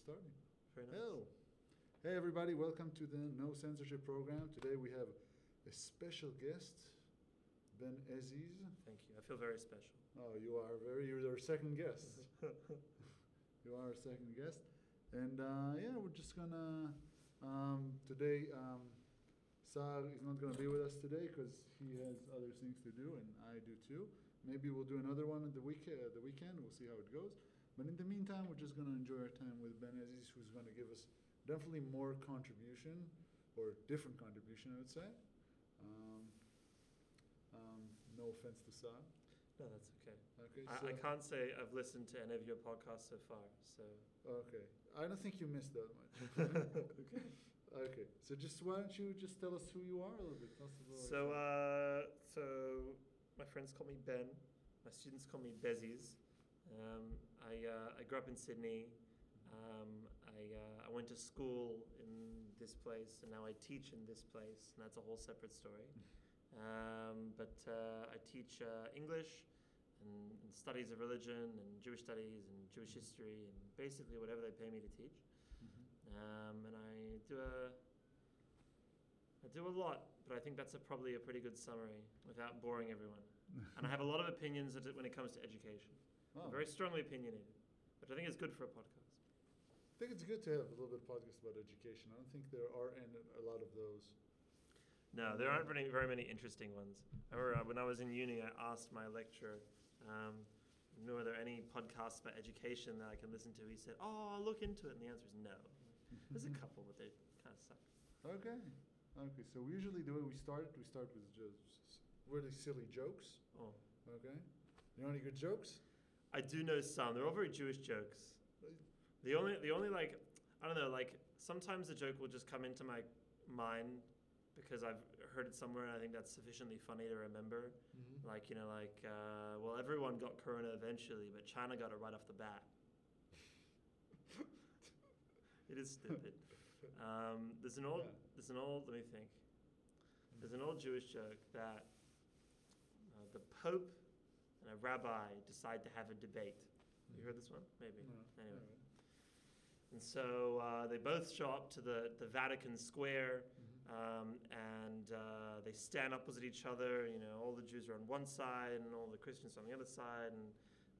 starting. Very nice. Hello. Hey, everybody. Welcome to the NoSensorship program. Today we have a special guest, Ben Ezzes. Thank you. I feel very special. Oh, you are very, you're our second guest. you are our second guest. And uh, yeah, we're just gonna, um, today, um, Sar is not gonna be with us today because he has other things to do and I do too. Maybe we'll do another one at the, week- uh, the weekend. We'll see how it goes. But in the meantime, we're just gonna enjoy our time with Ben Ezzes, who's gonna give us definitely more contribution or different contribution, I would say. Um, um, no offense to Sar. No, that's okay. Okay, I, I can't say I've listened to any of your podcasts so far. So Okay, I don't think you missed that much. okay. Okay, so just why don't you just tell us who you are a little bit? Tell us about So uh, so my friends call me Ben. My students call me Bezies. Um, I uh, I grew up in Sydney. Um, I uh, I went to school in this place, and now I teach in this place, and that's a whole separate story. Um, but uh, I teach uh, English and, and studies of religion and Jewish studies and Jewish history and basically whatever they pay me to teach. Mhm. Um, and I do a I do a lot, but I think that's a, probably a pretty good summary without boring everyone. and I have a lot of opinions when it comes to education. Oh, very strongly opinionated, which I think is good for a podcast. I think it's good to have a little bit of podcast about education. I don't think there are and a lot of those. No, there aren't very, very many interesting ones. I remember uh, when I was in uni, I asked my lecturer, um, "No, are there any podcasts about education that I can listen to?" He said, "Oh, I'll look into it," and the answer is no. There's a couple, but they kind of suck. Okay, okay. So usually the way we start, we start with just really silly jokes. Oh, Okay, you know any good jokes? I do know some. They're all very Jewish jokes. The only, the only like, I don't know, like sometimes the joke will just come into my mind because I've heard it somewhere and I think that's sufficiently funny to remember. Mm-hmm. Like you know, like uh, well, everyone got corona eventually, but China got it right off the bat. it is stupid. Um, there's an old, Yeah. there's an old. Let me think. There's an old Jewish joke that uh, the Pope and a rabbi decide to have a debate. You heard this one? Maybe. No, Anyway. alright. And so uh, they both show up to the, the Vatican Square Mhm. um, and uh, they stand opposite each other. You know, all the Jews are on one side and all the Christians on the other side. And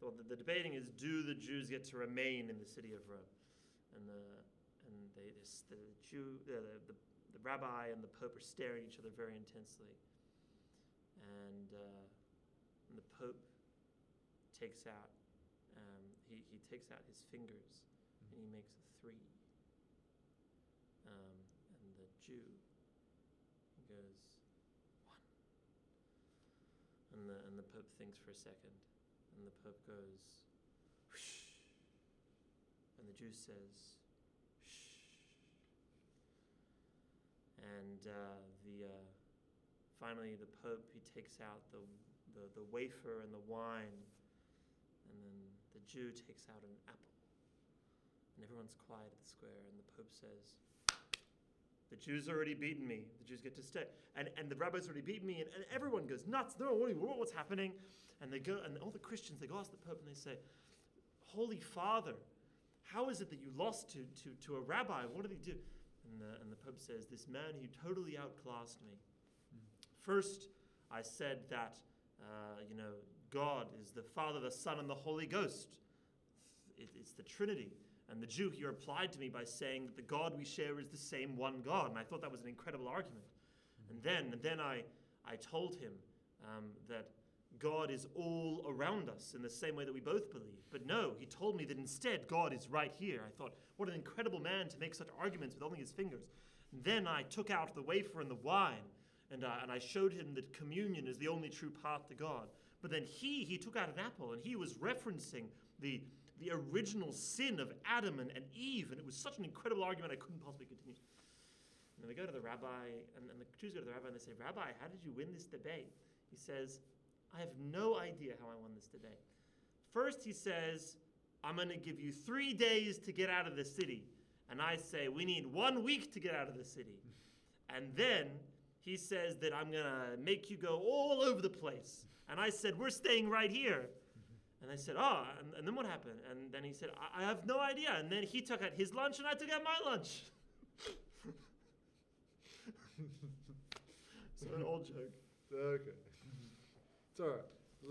the, the, the debating is do the Jews get to remain in the city of Rome? And the, and they, this, the, Jew, uh, the, the, the rabbi and the Pope are staring at each other very intensely. And, uh, and the Pope takes out, um, he, he takes out his fingers and he makes a three. Um, and the Jew, goes, one. And the, and the Pope thinks for a second. And the Pope goes, whoosh. And the Jew says, shh. And uh, the, uh, finally, the Pope, he takes out the, the, the wafer and the wine. And then the Jew takes out an apple. And everyone's quiet at the square, and the Pope says, The Jews already beaten me. The Jews get to stay. And, and the rabbi's already beaten me, and, and everyone goes nuts. No, what, what's happening? And they go, and all the Christians, they go ask the Pope, and they say, Holy Father, how is it that you lost to, to, to a rabbi? What did he do? And the, and the Pope says, This man who totally outclassed me. First, I said that, uh, you know, God is the Father, the Son, and the Holy Ghost. It's the Trinity. And the Jew, he replied to me by saying that the God we share is the same one God. And I thought that was an incredible argument. And then, and then I, I told him um, that God is all around us in the same way that we both believe. But no, he told me that instead God is right here. I thought, what an incredible man to make such arguments with only his fingers. And then I took out the wafer and the wine, and, uh, and I showed him that communion is the only true path to God. But then he, he took out an apple, and he was referencing the, the original sin of Adam and, and Eve. And it was such an incredible argument, I couldn't possibly continue. And they go to the rabbi, and, and the Jews go to the rabbi and they say, Rabbi, how did you win this debate? He says, I have no idea how I won this debate. First, he says, I'm going to give you three days to get out of the city. And I say, we need one week to get out of the city. And then he says that I'm going to make you go all over the place. And I said, we're staying right here. And I said, oh, and, and then what happened? And then he said, I, I have no idea. And then he took out his lunch and I took out my lunch. so it's an old joke. Okay. It's alright.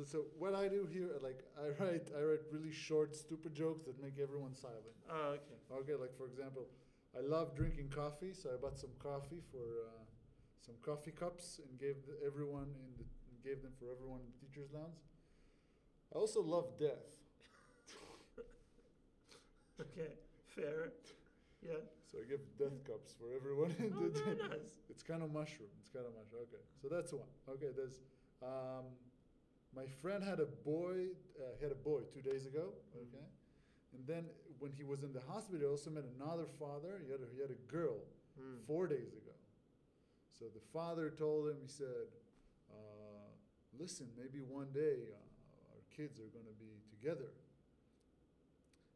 So what I do here, like I write, I write really short, stupid jokes that make everyone silent. Oh, okay. Okay, like for example, I love drinking coffee, so I bought some coffee for uh, some coffee cups and gave the, everyone in the gave them for everyone in the teachers' lounge. I also love death, Okay, fair. Yeah. so I give death cups for everyone in Oh, the. very nice. It's kind of mushroom. It's kind of mushroom. Okay, so that's one. Okay, there's um, my friend had a boy. Uh, he had a boy two days ago. Mhm. Okay, and then when he was in the hospital, he also met another father. He had a, he had a girl Hmm. four days ago. So the father told him. He said, "Listen, maybe one day uh, our kids are going to be together."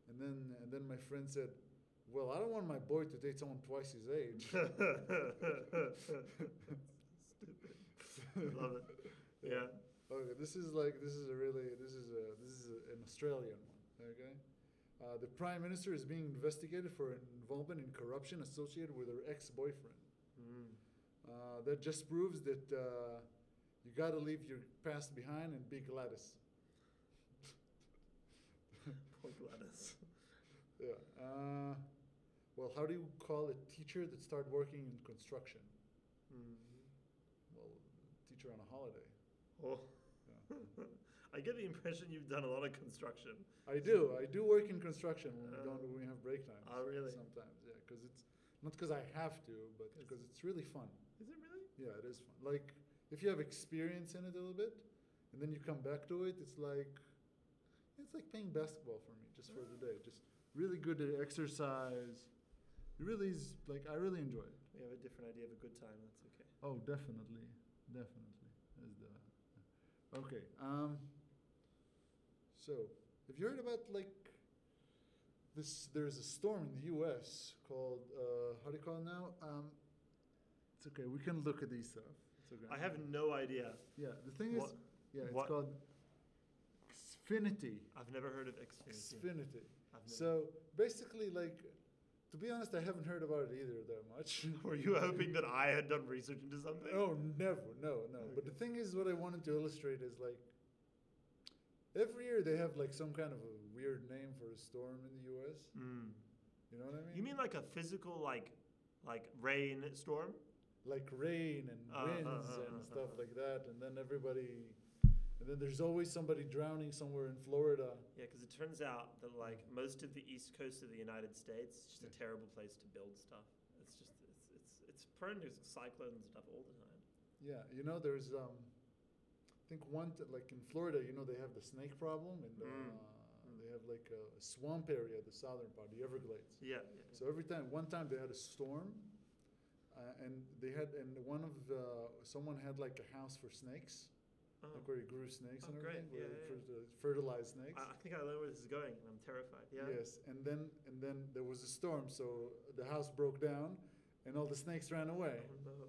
And then and then my friend said. Well, I don't want my boy to date someone twice his age. Stupid. Love it. Yeah. Okay, this is like this is a really this is a this is a, an Australian one. Okay, uh, the prime minister is being investigated for involvement in corruption associated with her ex-boyfriend. Mm. Uh, that just proves that uh, you got to leave your past behind and be Gladys. Poor Gladys. Yeah. Uh, well, how do you call a teacher that started working in construction? Mm. Well, teacher on a holiday. Oh. Yeah. I get the impression you've done a lot of construction. I do. I do work in construction when we Uh, don't when we have break times. oh, really? Sometimes, yeah, because it's not because I have to, but 'Cause- because it's really fun. Is it really? Yeah, it is fun. Like if you have experience in it a little bit, and then you come back to it, it's like it's like playing basketball for me, just for the day. Just really good at exercise. It really is like I really enjoy it. We have a different idea of a good time. That's okay. Oh, definitely, definitely. The okay. Um. So, have you heard about like this? There's a storm in the U.S. called uh, how do you call it now? Um, it's okay. We can look at these stuff. It's. I have no idea. Yeah, the thing is, What- yeah, it's what- called Xfinity. I've never heard of Xfinity. Xfinity. So basically, like, to be honest, I haven't heard about it either that much. Were you hoping that I had done research into something? Oh, never, no, no. But the thing is, what I wanted to illustrate is like, every year they have like some kind of a weird name for a storm in the U.S. Mm. You know what I mean? You mean like a physical, like, like rain storm? Like rain and Uh, uh, winds uh, and uh, stuff like that, and then everybody, and then there's always somebody drowning somewhere in Florida. Yeah, because it turns out that like most of the east coast of the United States, it's just a terrible place to build stuff. It's just it's it's it's prone to cyclones and stuff all the time. Yeah, you know, there's um, I think one t- like in Florida, you know, they have the snake problem, and uh, Mm. they have like a swamp area, the southern part, the Everglades. Yeah. yeah. So every time, one time they had a storm, uh, and they had, and one of the, someone had like a house for snakes, Oh. like where he grew snakes Oh, and great. everything, where Yeah, yeah, fertilized snakes. I, I think I know where this is going, and I'm terrified. Yeah. Yes, and then and then there was a storm, so the house broke down, and all the snakes ran away, Oh no.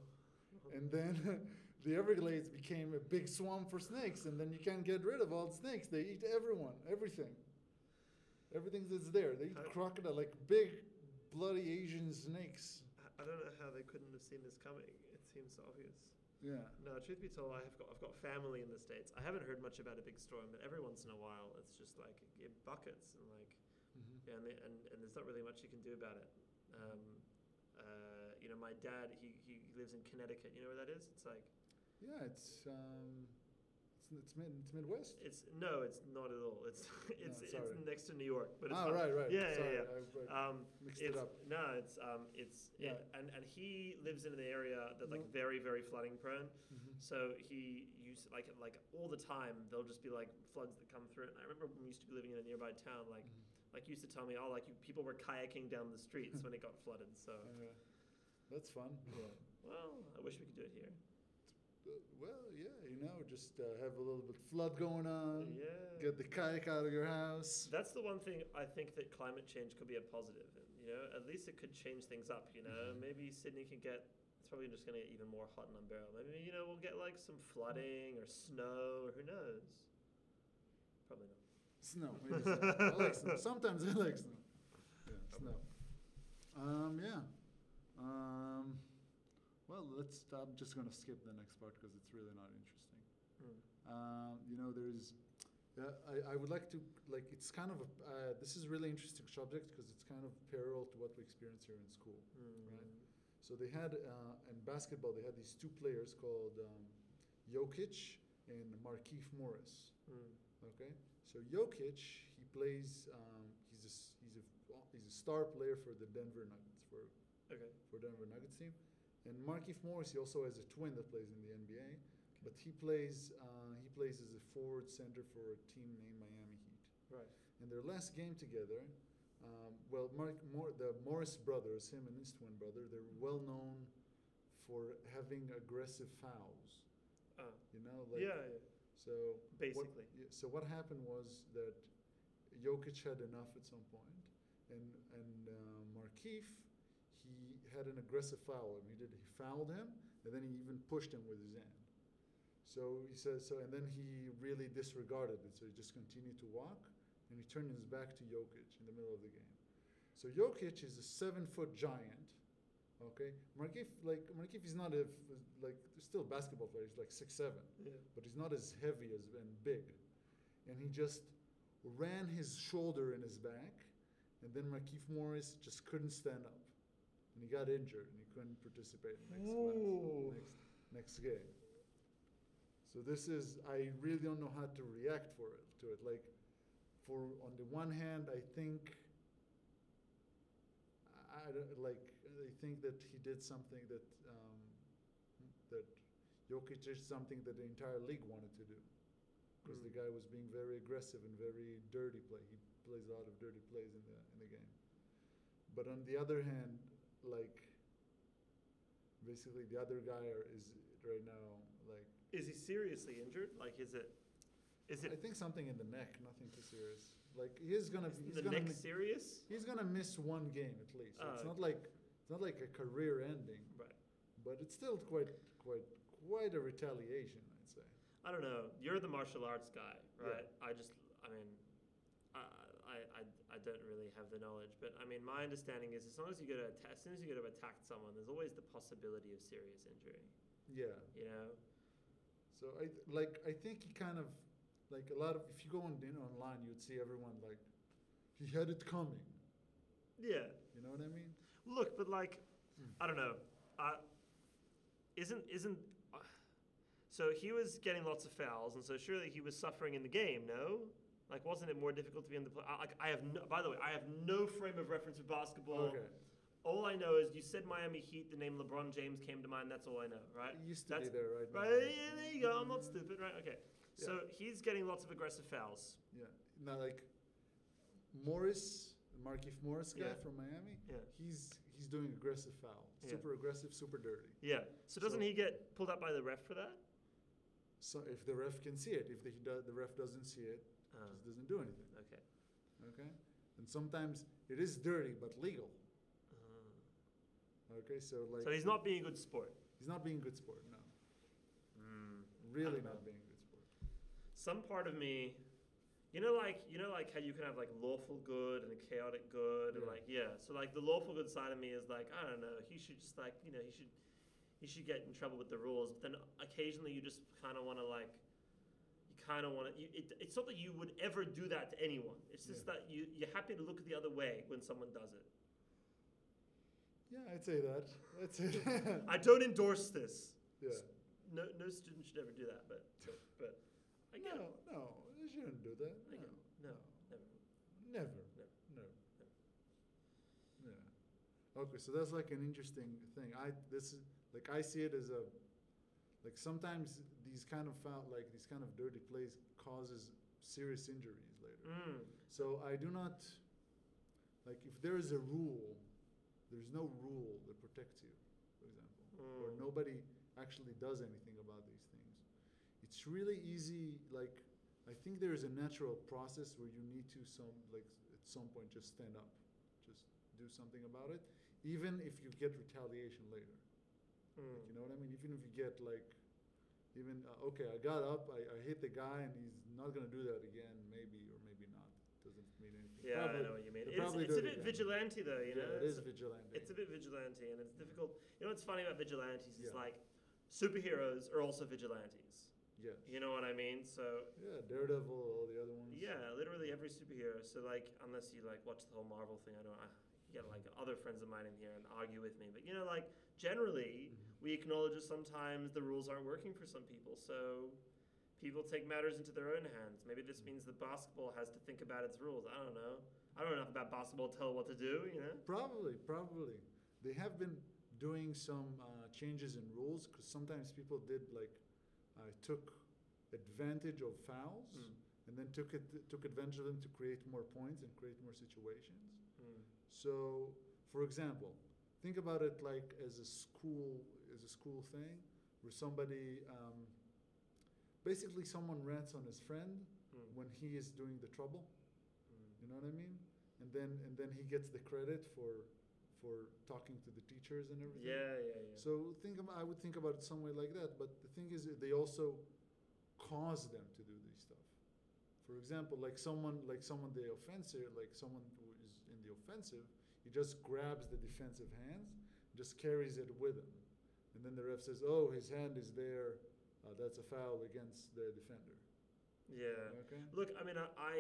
Oh, and then. The Everglades became a big swamp for snakes, and then you can't get rid of all the snakes. They eat everyone, everything, everything that's there. They eat crocodile, like big, bloody Asian snakes. I- don't know how they couldn't have seen this coming. It seems obvious. Yeah. No, truth be told, I have got I've got family in the states. I haven't heard much about a big storm, but every once in a while, it's just like in buckets and like Mhm. yeah, and, they, and and there's not really much you can do about it. Um, uh, you know, my dad he, he lives in Connecticut. You know where that is? It's like Yeah, it's um, it's mid, it's Midwest. it's no, it's not at all. It's it's No, it's next to New York, but it's ah, not. right, right. Yeah, yeah, Sorry, yeah. I, I Um, mixed it up. no, it's um, it's Yeah. it, and and he lives in an area that's like No. very very flooding prone. Mhm. So he used like like all the time there'll just be like floods that come through. And I remember when we used to be living in a nearby town, like Mhm. like used to tell me, oh, like you, people were kayaking down the streets when it got flooded. So Uh, that's fun. yeah, well, I wish we could do it here. Well, yeah, you know, just uh, have a little bit flood going on. yeah, Get the kayak out of your house. that's the one thing I think that climate change could be a positive. And, you know, at least it could change things up. You know, Mhm. maybe Sydney can get. It's probably just going to get even more hot and unbearable. Maybe you know we'll get like some flooding or snow or who knows. Probably not. Snow. Maybe snow. I like snow. Sometimes I like snow. Yeah, snow. Um, yeah. Um, well, let's. I'm just gonna skip the next part because it's really not interesting. Mm. Um, you know, there's. Yeah, I, I would like to like. It's kind of a. Uh, this is a really interesting subject because it's kind of parallel to what we experience here in school. Mm. Right. So they had uh, in basketball they had these two players called um, Jokic and Markieff Morris. Mm. Okay, so Jokic, he plays. Um, he's a he's a he's a star player for the Denver Nuggets for Okay. for Denver Nuggets team, and Markieff Morris he also has a twin that plays in the NBA, but he plays uh, he plays as a forward center for a team named Miami Heat. Right. In their last game together, um, well, Mark, Mor- the Morris brothers, him and his twin brother, they're well known for having aggressive fouls. Uh, You know, like yeah, yeah. so what- Basically. yeah, so what happened was that Jokic had enough at some point, and and uh, Markieff, he had an aggressive foul. And he did he fouled him, and then he even pushed him with his hand. So he says so, and then he really disregarded it. So he just continued to walk, and he turned his back to Jokic in the middle of the game. So Jokic is a seven foot giant. Okay, Markieff like Markieff is not a like still a basketball player. He's like six seven Yeah. but he's not as heavy as and big. And he just ran his shoulder in his back, and then Markieff Morris just couldn't stand up, and he got injured and he couldn't participate in next class, next next game. So this is I really don't know how to react for it to it. Like, for on the one hand, I think. I, don't like. I think that he did something that um, that Jokic did something that the entire league wanted to do because the Mm. guy was being very aggressive and very dirty play. He plays a lot of dirty plays in the in the game. But on the other hand, like basically the other guy is right now like Is he seriously injured? Like, is it? Is it I it? think something in the neck, nothing too serious. Like he's gonna Is he's the gonna neck mi- serious? he's gonna miss one game at least. So Oh, it's okay. not like it's not like a career ending, Right. but it's still quite quite quite a retaliation, I'd say. I don't know. You're the martial arts guy, right? I just, I mean, don't really have the knowledge, but I mean, my understanding is as long as you go to as soon as you go to attack someone, there's always the possibility of serious injury. Yeah. You know? So I like I think he kind of like a lot of if you go on in online you'd see everyone like he had it coming. Yeah. You know what I mean? Look, but like, Hmm. I don't know. Uh, isn't isn't uh, so he was getting lots of fouls, and so surely he was suffering in the game. No, like wasn't it more difficult to be in the play? I, like I have no. By the way, I have no frame of reference for basketball. Okay. All I know is you said Miami Heat. The name LeBron James came to mind. That's all I know, right? He used to be there right now. Right. Yeah, there you go. I'm not stupid, right? Okay. Yeah. So he's getting lots of aggressive fouls. Yeah. Now like Morris, Markieff Morris guy Yeah. from Miami, Yeah. he's he's doing aggressive foul. Yeah. Super aggressive, super dirty. Yeah. So doesn't So- he get pulled up by the ref for that? So if the ref can see it, if the, the ref doesn't see it, Uh, just doesn't do anything. okay. Okay? And sometimes it is dirty but legal. Uh, Okay, so like so he's not being a good sport. he's not being a good sport, no. Mm. Really don't know. being a good sport. Some part of me, you know, like you know, like how you can have like lawful good and a chaotic good, and like yeah. So like the lawful good side of me is like I don't know. He should just like you know he should he should get in trouble with the rules. But then occasionally you just kind of want to like kind of want to. It, it's not that you would ever do that to anyone. It's just Yeah. that you you're happy to look the other way when someone does it. Yeah, I'd say that. I'd say that. I don't endorse this. yeah. No no student should ever do that. But but, but I get no, it. no, you shouldn't do that. I get No, it. No, never, never. no, Yeah. Okay, so that's like an interesting thing. I this is like I see it as a like sometimes these kind of foul like these kind of dirty plays causes serious injuries later. Mm. So I do not like if there is a rule, there's no rule that protects you, for example, or Mm. nobody actually does anything about these things. It's really easy. Like I think there is a natural process where you need to some like at some point just stand up, just do something about it, even if you get retaliation later. Mm. Like, you know what I mean? Even if you get like, even uh, okay, I got up, I, I hit the guy, and he's not gonna do that again, maybe or maybe not. Doesn't mean anything. Yeah, Probably- I know what you mean. It's, it's a bit it, yeah. vigilante though, you know. yeah, it It's is a- vigilante. It's a bit vigilante, and it's difficult. You know what's funny about vigilantes is Yeah. like superheroes are also vigilantes. yes. You know what I mean? So Yeah, Daredevil, all the other ones. yeah, literally every superhero. So like, unless you like watch the whole Marvel thing, I don't. I get like other friends of mine in here and argue with me, but you know, like generally, Mhm. we acknowledge that sometimes the rules aren't working for some people. So people take matters into their own hands. Maybe this means that basketball has to think about its rules. I don't know. I don't know enough about basketball to tell what to do. You know. Probably, probably. They have been doing some uh, changes in rules because sometimes people did like uh, took advantage of fouls Mm. and then took it took advantage of them to create more points and create more situations. So, for example, think about it like as a school as a school thing where somebody um, basically someone rants on his friend Mm. when he is doing the trouble. Mm. You know what I mean? And then and then he gets the credit for for talking to the teachers and everything. Yeah, yeah, yeah. So think about, I would think about it some way like that. But the thing is, they also cause them to do this stuff. For example, like someone like someone the offensive, like someone who is in the offensive, he just grabs the defensive hands, just carries it with him, and then the ref says, "Oh, his hand is there. Uh, that's a foul against the defender." yeah. Okay. Look, I mean, I, I,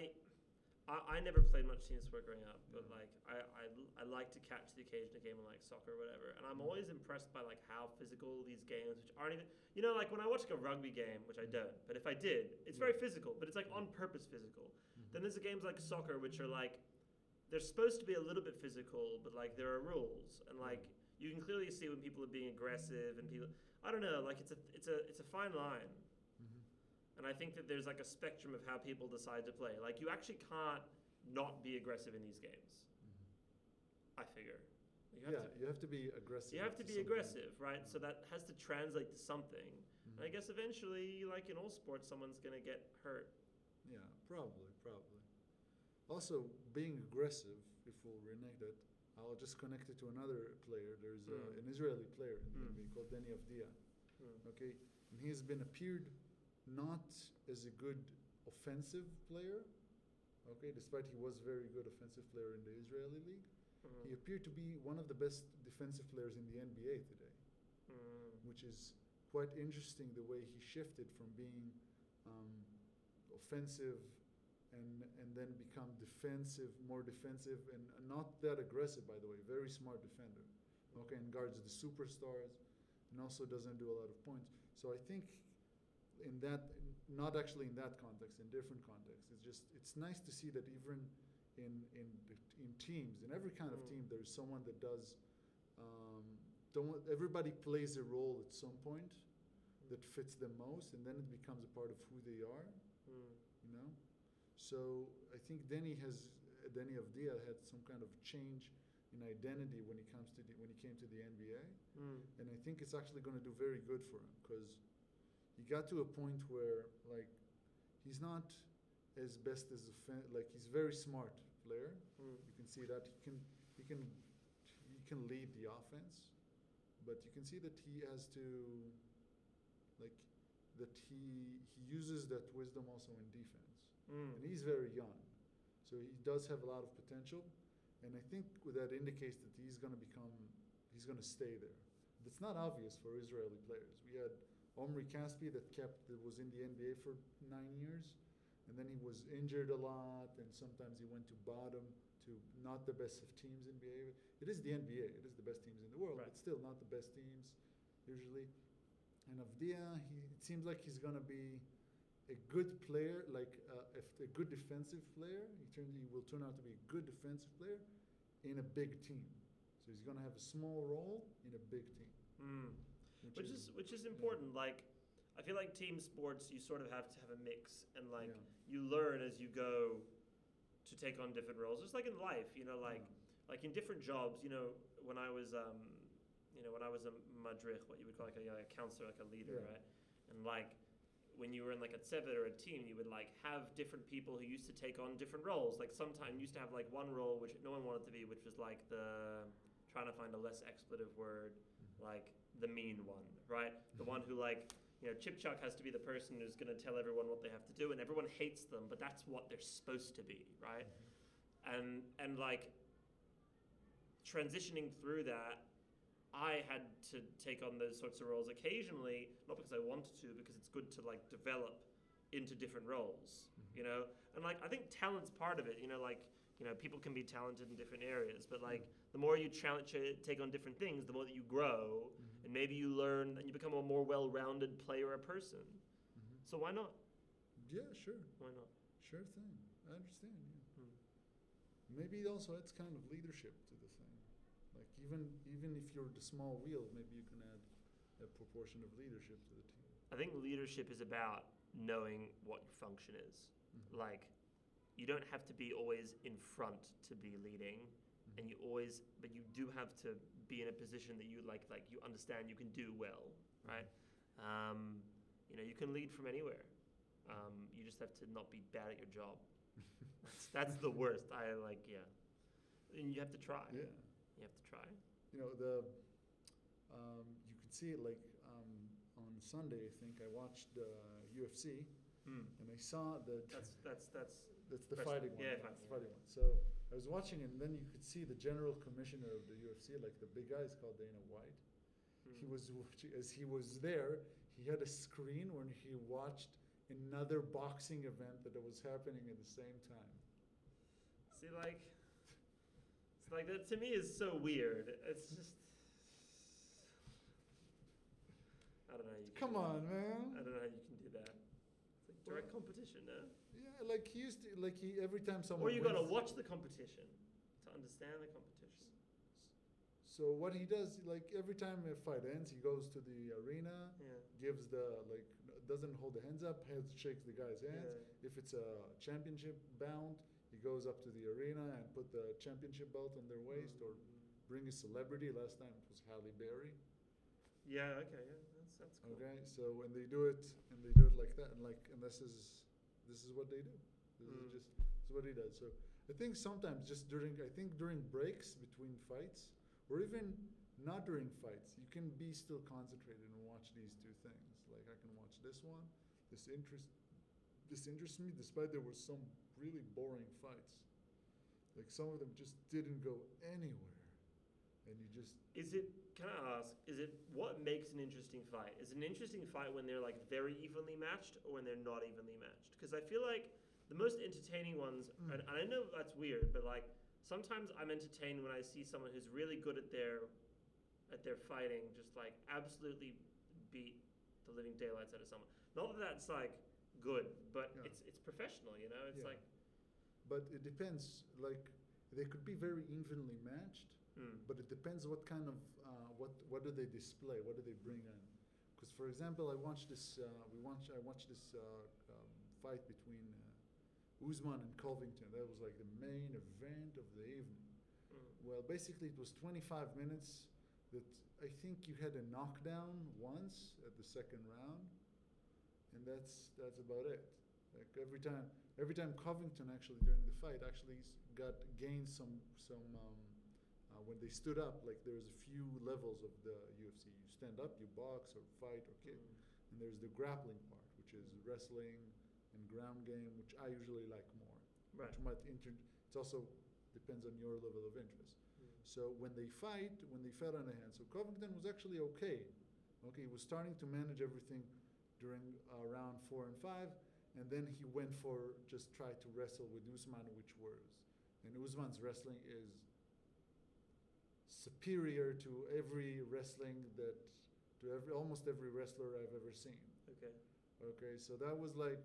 I, I never played much team sport growing up, but like, I, I, I like to catch the occasional game of like soccer or whatever, and I'm always impressed by like how physical these games, which aren't even, you know, like when I watch like a rugby game, which I don't, but if I did, it's very physical, but it's like on purpose physical. Mhm. Then there's the games like soccer, which are like, they're supposed to be a little bit physical, but like there are rules, and like you can clearly see when people are being aggressive and people, I don't know, like it's a, it's a, it's a fine line. And I think that there's like a spectrum of how people decide to play. Like you actually can't not be aggressive in these games. Mhm. I figure. You have Yeah, to, you have to be aggressive. you have to be something. aggressive, right? So that has to translate to something. Mhm. And I guess eventually, like in all sports, someone's gonna get hurt. Yeah, probably, probably. Also, being aggressive, if we'll renege that, I'll just connect it to another player. There's uh, Mm. an Israeli player in the Mm. Called Deni Avdija. Hmm. Okay, and he has been appeared not as a good offensive player. Okay, despite he was very good offensive player in the Israeli league, Mhm. he appeared to be one of the best defensive players in the NBA today Mm. which is quite interesting the way he shifted from being um, offensive and and then become defensive, more defensive, and not that aggressive. By the way, very smart defender. Okay, and guards the superstars, and also doesn't do a lot of points. So I think in that, not actually in that context, in different contexts, it's just it's nice to see that even in in in teams, in every kind of Mm. team, there's someone that does. Um, don't everybody plays a role at some point that fits them most, and then it becomes a part of who they are. Mm. You know, so I think Deni has Deni Avdija had some kind of change in identity when he comes to the, when he came to the NBA, Mm. and I think it's actually going to do very good for him because he got to a point where like he's not as best as a fan, like he's very smart player. Mm. You can see that he can he can he can lead the offense, but you can see that he has to like that he he uses that wisdom also in defense. Mm. And he's very young, so he does have a lot of potential, and I think that indicates that he's going to become he's going to stay there. That's not obvious for Israeli players. We had Omri Caspi that kept that was in the NBA for nine years, and then he was injured a lot, and sometimes he went to bottom to not the best of teams in NBA. It is the NBA. It is the best teams in the world, Right. but still not the best teams usually. And Avdija, he, it seems like he's gonna be a good player, like uh, if a good defensive player. He he will turn out to be a good defensive player in a big team. So he's gonna have a small role in a big team, Mm. Which is which is important. Like, I feel like team sports, you sort of have to have a mix, and like yeah. you learn as you go to take on different roles. Just like in life, you know, like like in different jobs. You know, when I was um, you know, when I was a madrich, what you would call like a, like a counselor, like a leader, Yeah. right? And like when you were in like a seven or a team, you would like have different people who used to take on different roles. Like sometimes used to have like one role which no one wanted to be, which was like the trying to find a less expletive word, like the mean one, right? The mm-hmm. one who like you know, Chipchak has to be the person who's going to tell everyone what they have to do, and everyone hates them, but that's what they're supposed to be, right? Mm-hmm. and and like transitioning through that, I had to take on those sorts of roles occasionally, not because I wanted to, because it's good to like develop into different roles, mm-hmm. you know. And like I think talent's part of it, you know. Like you know, people can be talented in different areas, but like the more you challenge, take on different things, the more that you grow, Mhm. and maybe you learn and you become a more well-rounded player or person. Mhm. So why not? Yeah, sure, Why not? sure thing. I understand. Yeah. Hmm. Maybe it also adds kind of leadership to the thing. Like even even if you're the small wheel, maybe you can add a proportion of leadership to the team. I think leadership is about knowing what your function is. Mhm. Like, you don't have to be always in front to be leading, Mhm. and you always, but you do have to be in a position that you like, like you understand you can do well, right? Um, you know, you can lead from anywhere. Um, you just have to not be bad at your job. That's, that's the worst. I like, yeah. And you have to try. Yeah. You have to try. You know the um, you could see it like um, on Sunday. I think I watched uh, UFC Hmm. and I saw that That's that's that's That's the Wrestling. fighting one. Yeah, that's the fighting, one. So I was watching, and then you could see the general commissioner of the UFC, like the big guy, is called Dana White. He hmm. was watching, as he was there, he had a screen when he watched another boxing event that was happening at the same time. See, like, it's like that to me is so weird. It's just, I don't know. How you Come do on, that. man. I don't know how you can do that. Direct competition, no? Yeah, like he used to, like he every time someone. Or you gotta watch the competition to understand the competition. So what he does, like every time a fight ends, he goes to the arena, Yeah. gives the like, doesn't hold the hands up, hands shakes the guy's hands. Yeah. If it's a championship bound, he goes up to the arena and put the championship belt on their waist or Mm. bring a celebrity. Last time it was Halle Berry. Yeah. Okay. Yeah. That's that's cool. Okay, so when they do it and they do it like that, and like, and this is this is what they do. This Mm. is just this is what he does. So I think sometimes just during I think during breaks between fights, or even not during fights, you can be still concentrated and watch these two things. Like I can watch this one. This interest this interests me, despite there were some really boring fights. Like some of them just didn't go anywhere, and you just Is it? Can I ask? Is it what makes an interesting fight? Is it an interesting fight when they're like very evenly matched, or when they're not evenly matched? Because I feel like the most entertaining ones, Mm. and, and I know that's weird, but like sometimes I'm entertained when I see someone who's really good at their at their fighting, just like absolutely beat the living daylights out of someone. Not that that's like good, but Yeah. it's it's professional, you know. It's Yeah. like But it depends. Like they could be very evenly matched, hmm, but it depends what kind of uh, what what do they display? What do they bring in? Because for example, I watched this. Uh, we watched. I watched this uh, um, fight between uh, Usman and Covington. That was like the main event of the evening. hmm. Well, basically, it was 25 minutes. That I think you had a knockdown once at the second round, and that's that's about it. Like every time, every time Covington actually during the fight actually got gained some some um, uh, when they stood up. Like there's a few levels of the UFC. You stand up, you box or fight or kick, Hmm. and there's the grappling part, which is wrestling and ground game, which I usually like more. Right. Which might inter- it also depends on your level of interest. Hmm. So when they fight, when they fought on the hand, so Covington was actually okay. Okay, he was starting to manage everything during uh, round four and five, and then he went for just try to wrestle with Usman, which was, and Usman's wrestling is superior to every wrestling that, to every almost every wrestler I've ever seen. Okay. Okay, so that was like,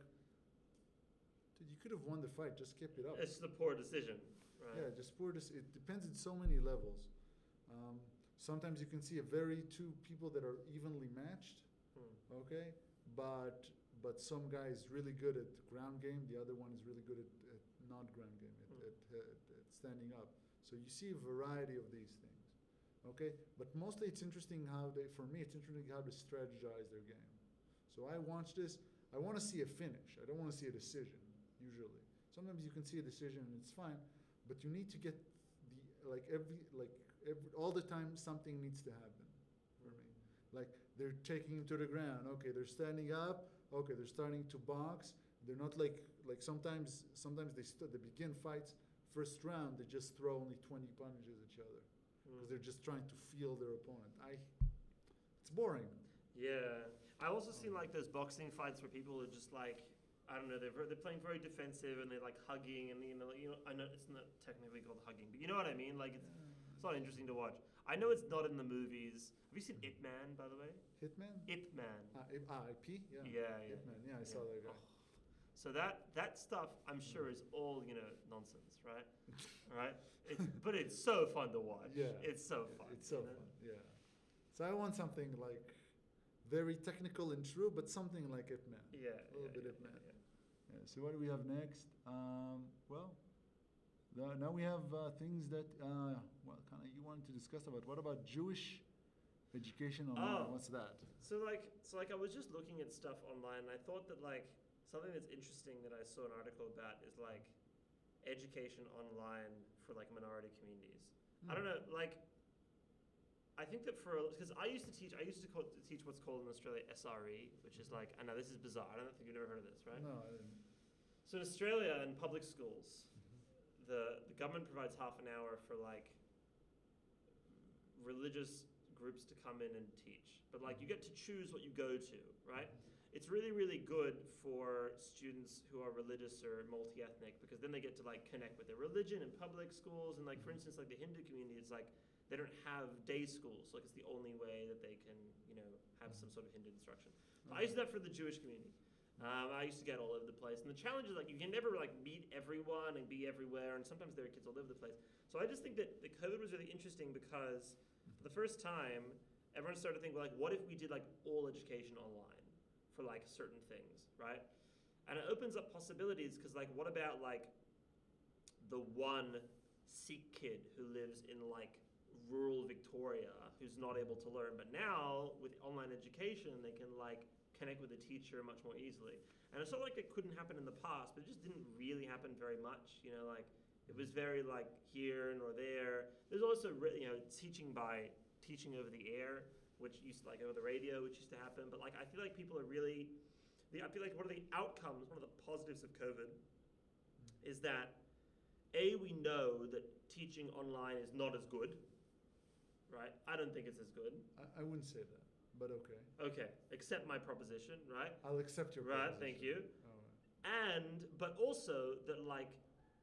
dude, you could have won the fight, just keep it up. It's the poor decision, right? Yeah, just poor. Dis- it depends on so many levels. Um, sometimes you can see a very two people that are evenly matched. Hmm. Okay, but but some guy is really good at ground game. The other one is really good at, at not ground game at, Mm. at, at, at standing up. So you see a variety of these things. Okay, but mostly it's interesting how they. For me, it's interesting how they strategize their game. So I watch this. I want to see a finish. I don't want to see a decision. Usually, sometimes you can see a decision and it's fine, but you need to get the like every like every all the time something needs to happen for me. Like they're taking him to the ground. Okay, they're standing up. Okay, they're starting to box. They're not like like sometimes sometimes they st- they begin fights first round they just throw only 20 punches at each other because they're just trying to feel their opponent. I, it's boring. Yeah, I also seen like those boxing fights where people are just like, I don't know, they're they're playing very defensive and they're like hugging and you know, you know, I know it's not technically called hugging, but you know what I mean. Like it's it's not interesting to watch. I know it's not in the movies. Have you seen Ip Man, by the way? Hitman? Ip Man. Ah, I- ah, IP? Yeah. Yeah, yeah. Hitman. Yeah, I saw that guy. Oh. So that that stuff, I'm sure, is all you know nonsense, right? right? It's, but it's so fun to watch. Yeah. It's so fun. It's so you know? fun. Yeah. So I want something like very technical and true, but something like Ip Man. Yeah. A little yeah, bit yeah, of yeah, yeah. Yeah, so what do we have next? Um, well, the, now we have uh, things that uh, well, kind of you wanted to discuss about. What about Jewish education online? Oh. What's that? So like, so like, I was just looking at stuff online, and I thought that like something that's interesting that I saw an article about is like education online for like minority communities. I don't hmm. know, like. I think that for because I used to teach, I used to, call, to teach what's called in Australia SRE, which is like I know this is bizarre. I don't think you've ever heard of this, right? No, I didn't. So in Australia, in public schools, mm-hmm. the the government provides half an hour for like religious groups to come in and teach. But like you mm-hmm. get to choose what you go to, right? Mm-hmm. It's really really good for students who are religious or multi-ethnic because then they get to like connect with their religion in public schools and like for mm-hmm. instance like the Hindu community it's like they don't have day schools like it's the only way that they can you know have mm-hmm. some sort of Hindu instruction. I mm-hmm. used that for the Jewish community. Um, I used to get all over the place, and the challenge is like you can never like meet everyone and be everywhere, and sometimes there are kids all over the place. So I just think that the COVID was really interesting because for the first time, everyone started to think well, like, what if we did like all education online for like certain things, right? And it opens up possibilities because like, what about like the one Sikh kid who lives in like rural Victoria who's not able to learn, but now with online education, they can like connect with a teacher much more easily. And it's not like it couldn't happen in the past, but it just didn't really happen very much. You know, like it was very like here and or there. There's also you know teaching by teaching over the air, which used to like over the radio, which used to happen. But like I feel like people are really, the, I feel like one of the outcomes, one of the positives of COVID, is that a we know that teaching online is not as good. Right? I don't think it's as good. I, I wouldn't say that, but okay. Okay, accept my proposition, right? I'll accept your. Right, thank you. proposition. All right. And but also that like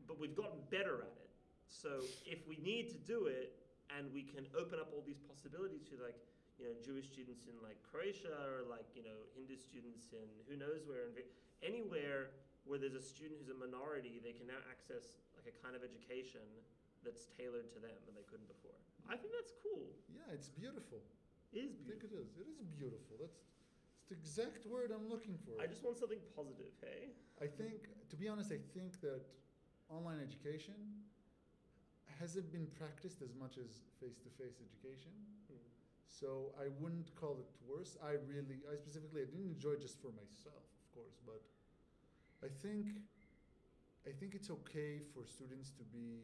but we've gotten better at it. So if we need to do it and we can open up all these possibilities to like you know Jewish students in like Croatia or like you know Hindu students in who knows where in anywhere where there's a student who's a minority they can now access like a kind of education that's tailored to them that they couldn't before. I think that's cool. Yeah, it's beautiful. It is beautiful. I think it is. It is beautiful. That's, that's the exact word I'm looking for. I just want something positive, hey? I think, to be honest, I think that online education hasn't been practiced as much as face-to-face education. So I wouldn't call it worse. I really, I specifically, I didn't enjoy just for myself, of course, but I think, I think it's okay for students to be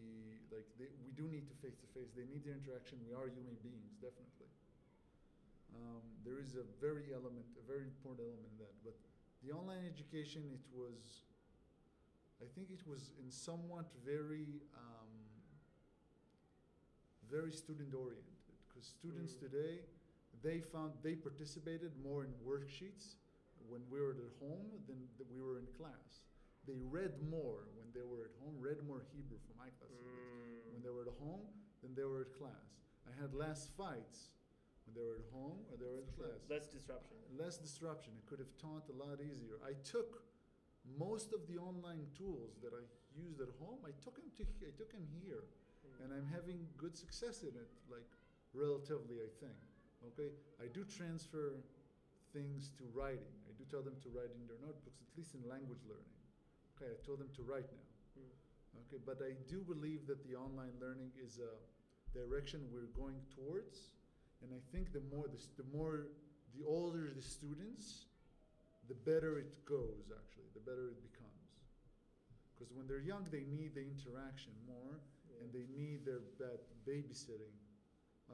like they, we do need to face to face. They need the interaction. We are human beings, definitely. Um, there is a very element, a very important element in that. But the online education, it was, I think it was in somewhat very, um, very student oriented. Because students today, they found they participated more in worksheets when we were at home than we were in class. They read more when they were at home, read more Hebrew for my class Mm. when they were at home than they were at class. I had less fights when they were at home or they were at class. Less disruption. Less disruption. I could have taught a lot easier. I took most of the online tools that I used at home. I took them to I took them here, Mm. and I'm having good success in it. Like relatively, I think. Okay, I do transfer things to writing. I do tell them to write in their notebooks, at least in language learning. Okay, I told them to write now. Mm. Okay, but I do believe that the online learning is a direction we're going towards, and I think the more the, the more the older the students, the better it goes. Actually, the better it becomes. Because when they're young, they need the interaction more, Yeah. and they need their that babysitting.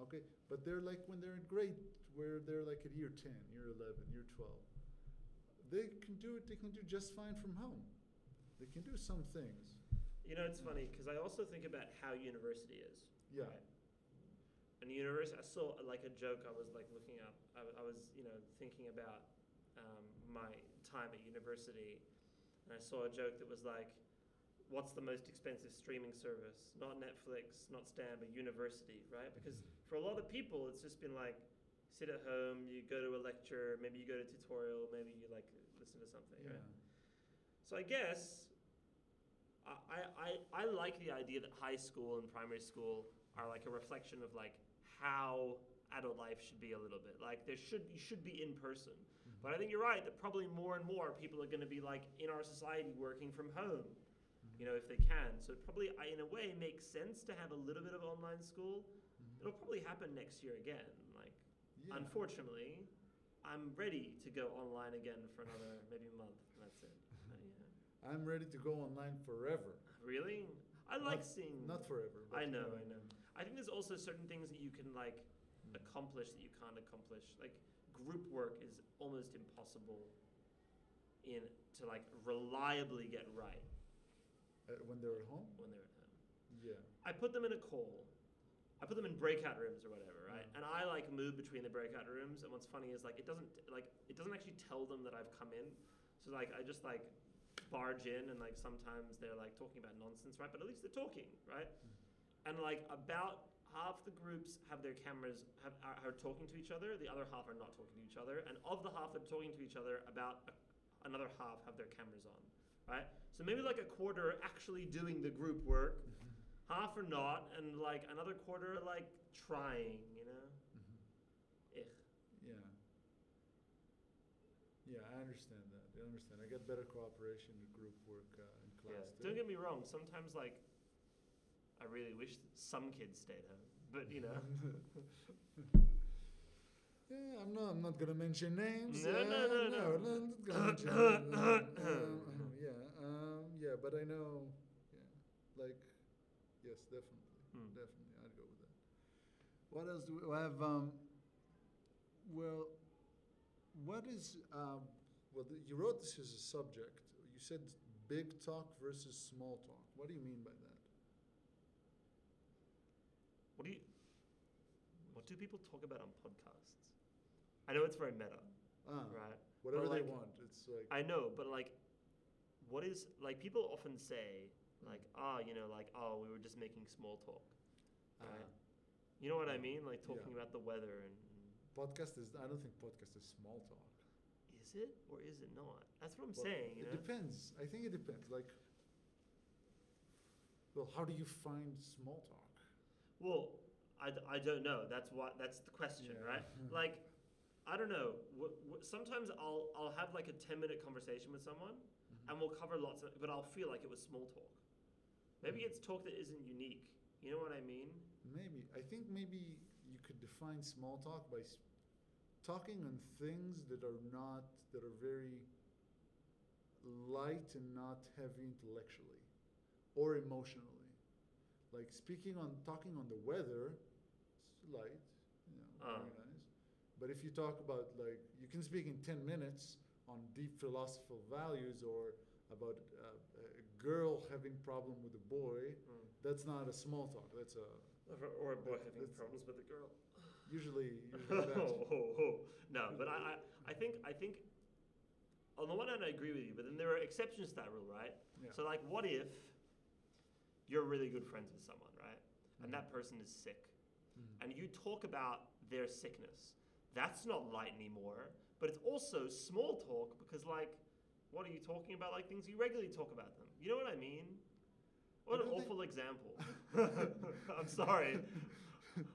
Okay, but they're like when they're in grade, where they're like at year ten, year eleven, year twelve. They can do it. They can do just fine from home. They can do some things. You know, it's funny because I also think about how university is. Yeah. Right? And university, I saw like a joke. I was like looking up. I was, you know, thinking about um, my time at university, and I saw a joke that was like, "What's the most expensive streaming service? Not Netflix, not Stan, but university, right? Because for a lot of people, it's just been like, sit at home, you go to a lecture, maybe you go to a tutorial, maybe you like listen to something, Yeah. right? So I guess I, I, I, I like the idea that high school and primary school are like a reflection of like how adult life should be a little bit. Like there should you should be in person. Mhm. But I think you're right that probably more and more people are going to be like in our society working from home, you know, if they can. So it probably in a way makes sense to have a little bit of online school. It'll probably happen next year again. Like Yeah. unfortunately, I'm ready to go online again for another maybe month. and That's it. Uh, yeah. I'm ready to go online forever. Really? I like Not- seeing. Not forever. but, I know, I know. I think there's also certain things that you can like Mm. accomplish that you can't accomplish. Like group work is almost impossible in to like reliably get right Uh, when they're at home? when they're at home. Yeah. I put them in a call. I put them in breakout rooms or whatever, right? Mm. And I like move between the breakout rooms. And what's funny is like it doesn't like it doesn't actually tell them that I've come in. So like I just like barge in and like sometimes they're like talking about nonsense, right? But at least they're talking, right? And like about half the groups have their cameras have are, are talking to each other. The other half are not talking to each other. And of the half that are talking to each other, about a, another half have their cameras on, right? So maybe like a quarter are actually doing the group work half are not, and like another quarter are like trying, you know. Mhm. Ugh. Yeah. Yeah, I understand that. I understand. I get better cooperation with group work uh, in Yeah. class Don't get me wrong. Sometimes like, I really wish some kids stayed home, but you know. yeah, I'm not. I'm not gonna mention names. No, uh, no, no, no. I'm not gonna mention names. um, yeah, um, yeah, but I know. Yeah, like, yes, definitely, Hmm. definitely, I'd go with that. What else do we have? Um, well, what is? Um, well, th- you wrote this as a subject. You said big talk versus small talk. What do you mean by that? What do you? What do people talk about on podcasts? I know it's very meta, Ah, right? whatever they want. It's like. I know, but like, what is like? People often say like, ah, you know, like, oh, we were just making small talk. ah, right. You know what I mean? Like Yeah. talking about the weather and. and podcast is. I don't think podcast is small talk. Is it or is it not? That's what I'm Well, saying. You it know? depends. I think it depends. Like, well, how do you find small talk? Well, I, I don't know. That's what that's the question, Yeah. right? Like, I don't know. W- w- sometimes I'll I'll have like a ten minute conversation with someone, Mm-hmm. and we'll cover lots of, but I'll feel like it was small talk. Maybe it's talk that isn't unique. You know what I mean? Maybe. I think maybe you could define small talk by s- talking on things that are not, that are very light and not heavy intellectually or emotionally. Like speaking on, talking on the weather, it's light, you know, Ah. very nice. But if you talk about, like, you can speak in 10 minutes on deep philosophical values or about uh, a girl having problem with a boy, that's not a small talk. That's a Or, a boy having problems with a girl. usually usually oh, oh, oh. No, but I, I, I think I think on the one hand I agree with you, but then there are exceptions to that rule, right? yeah. So like, what if you're really good friends with someone, right? And Mhm. that person is sick, Mhm. and you talk about their sickness. That's not light anymore, but it's also small talk because like, what are you talking about? Like things you regularly talk about them. You know what I mean? What an don't think- awful example. I'm sorry.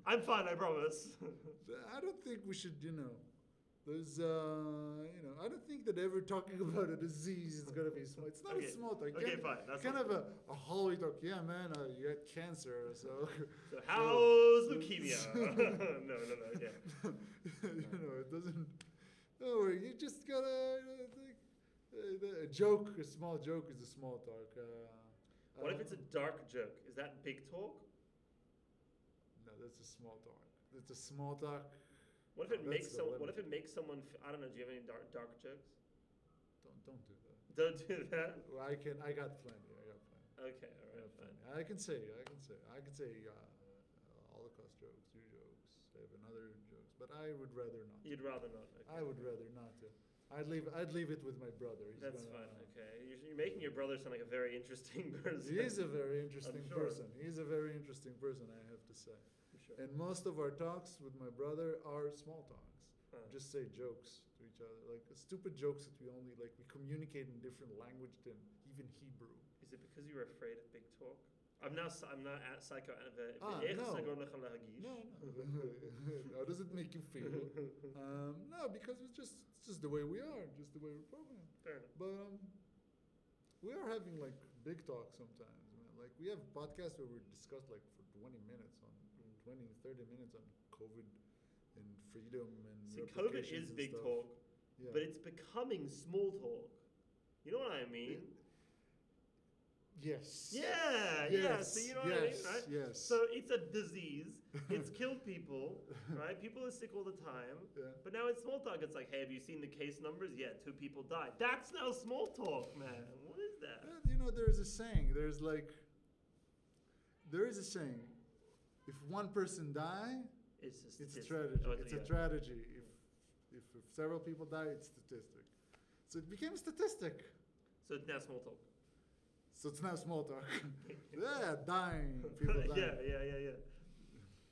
I'm fine, I promise. I don't think we should, you know, there's, uh, you know, I don't think that ever talking about a disease is gonna be small. It's not Okay. a small talk. Okay, can't, fine. That's can't not- a, a Holly talk. Yeah, man, uh, you had cancer, so. So how's leukemia? no, no, no. Okay. you know, it doesn't. No, you just gotta. You know, a joke, a small joke, is a small talk. Uh, What if it's a dark joke? Is that big talk? No, that's a small talk. It's a small talk. What if it makes that's some? What if it makes someone? F- I don't know. Do you have any dark dark jokes? Don't don't do that. Don't do that. Well, I can. I got plenty. I got plenty. Okay, all right, fine. I can say, I can say, I can say uh, Holocaust jokes, Jew jokes, I have another jokes, but I would rather not. You'd rather not. Okay. I would rather not to. I'd leave. I'd leave it with my brother. He's That's gonna, fine. Okay, you're, you're, making your brother sound like a very interesting person. He is a very interesting sure. person. He's a very interesting person, I have to say. Sure. And most of our talks with my brother are small talks. Huh. Just say jokes to each other, like stupid jokes that we only like. We communicate in different language than even Hebrew. Is it because you were afraid of big talk? I'm not. I'm not at psycho. Ah, no. no, no. How does it make you feel? Um, no, because it's just just the way we are, just the way we're programmed. Fair enough. But um, we are having like big talks sometimes. Man. Like we have podcasts where we discuss like for 20 minutes on, Mm. 20, 30 minutes on COVID and freedom and See, COVID is big stuff. talk, Yeah. but it's becoming small talk. You know what I mean? Yes. Yeah, yeah. So you know what I mean, yes, right? Yes. So it's a disease. It's killed people, right? People are sick all the time. yeah. But now it's small talk. It's like, hey, have you seen the case numbers? Yeah, two people died. That's now small talk, man. What is that? You know, there's a saying. There's like, there is a saying. If one person die, It's just it's a statistic. tragedy. Oh, it's yeah. a tragedy. If, if if several people die, it's statistic. So it became a statistic. So it's now small talk. So it's not small talk. yeah, dying. People dying. yeah, yeah, yeah, yeah.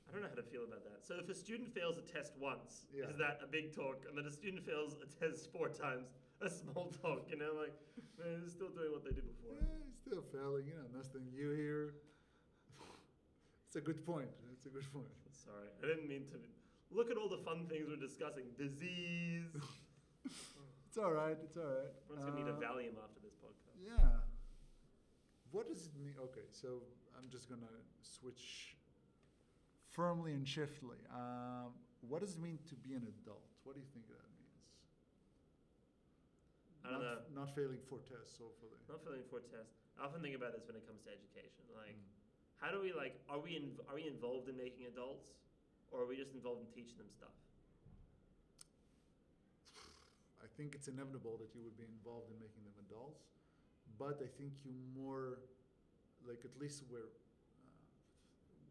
I don't know how to feel about that. So if a student fails a test once, Yeah. is that a big talk? And then a student fails a test four times, a small talk? You know, like man, they're still doing what they did before. Yeah, still failing. You know, nothing new here. it's a good point. It's a good point. Sorry, I didn't mean to. Look at all the fun things we're discussing. Disease. It's all right. It's all right. Everyone's gonna need a Uh, Valium after this podcast. Yeah. What does it mean? Okay, so I'm just gonna switch firmly and shiftly. Um, what does it mean to be an adult? What do you think that means? I don't not, know. Not failing four tests, hopefully. Not failing four tests. I often think about this when it comes to education. Like, Mm. how do we like? Are we in, are we involved in making adults, or are we just involved in teaching them stuff? I think it's inevitable that you would be involved in making them adults, but I think you more, like at least where, uh,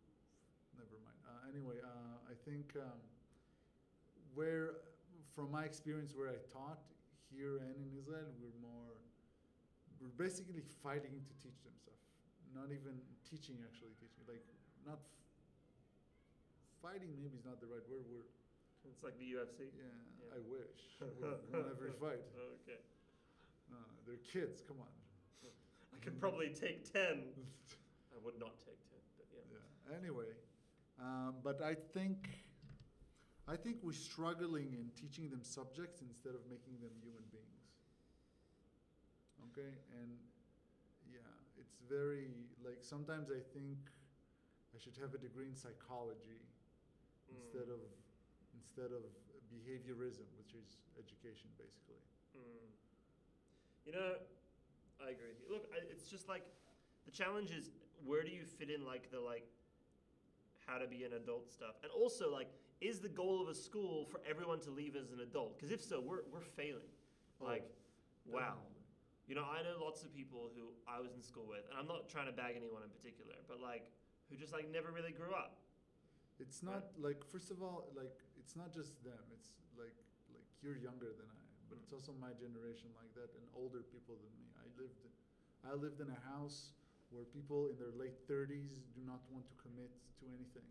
never mind. Uh, anyway, uh, I think um, where, from my experience, where I taught here and in Israel, we're more, we're basically fighting to teach them stuff. Not even teaching, actually teaching. Like not f- fighting. Maybe is not the right word. We're It's like the UFC. yeah. Yeah. I wish. we won every fight. Okay. No, they're kids. Come on. I could probably take ten. I would not take ten, but yeah. yeah. Anyway, um, but I think, I think we're struggling in teaching them subjects instead of making them human beings. Okay, and yeah, it's very like sometimes I think I should have a degree in psychology instead Mm. of instead of behaviorism, which is education basically. Mm. You know, I agree with you. Look, I, it's just like the challenge is where do you fit in like the like how to be an adult stuff, and also like is the goal of a school for everyone to leave as an adult? Because if so, we're we're failing. Oh, Like, wow. You know, I know lots of people who I was in school with, and I'm not trying to bag anyone in particular, but like who just like never really grew up. It's not like first of all, like it's not just them. It's like like you're younger than I am, but Mm. it's also my generation like that and older people than me. I lived I lived in a house where people in their late 30s do not want to commit to anything.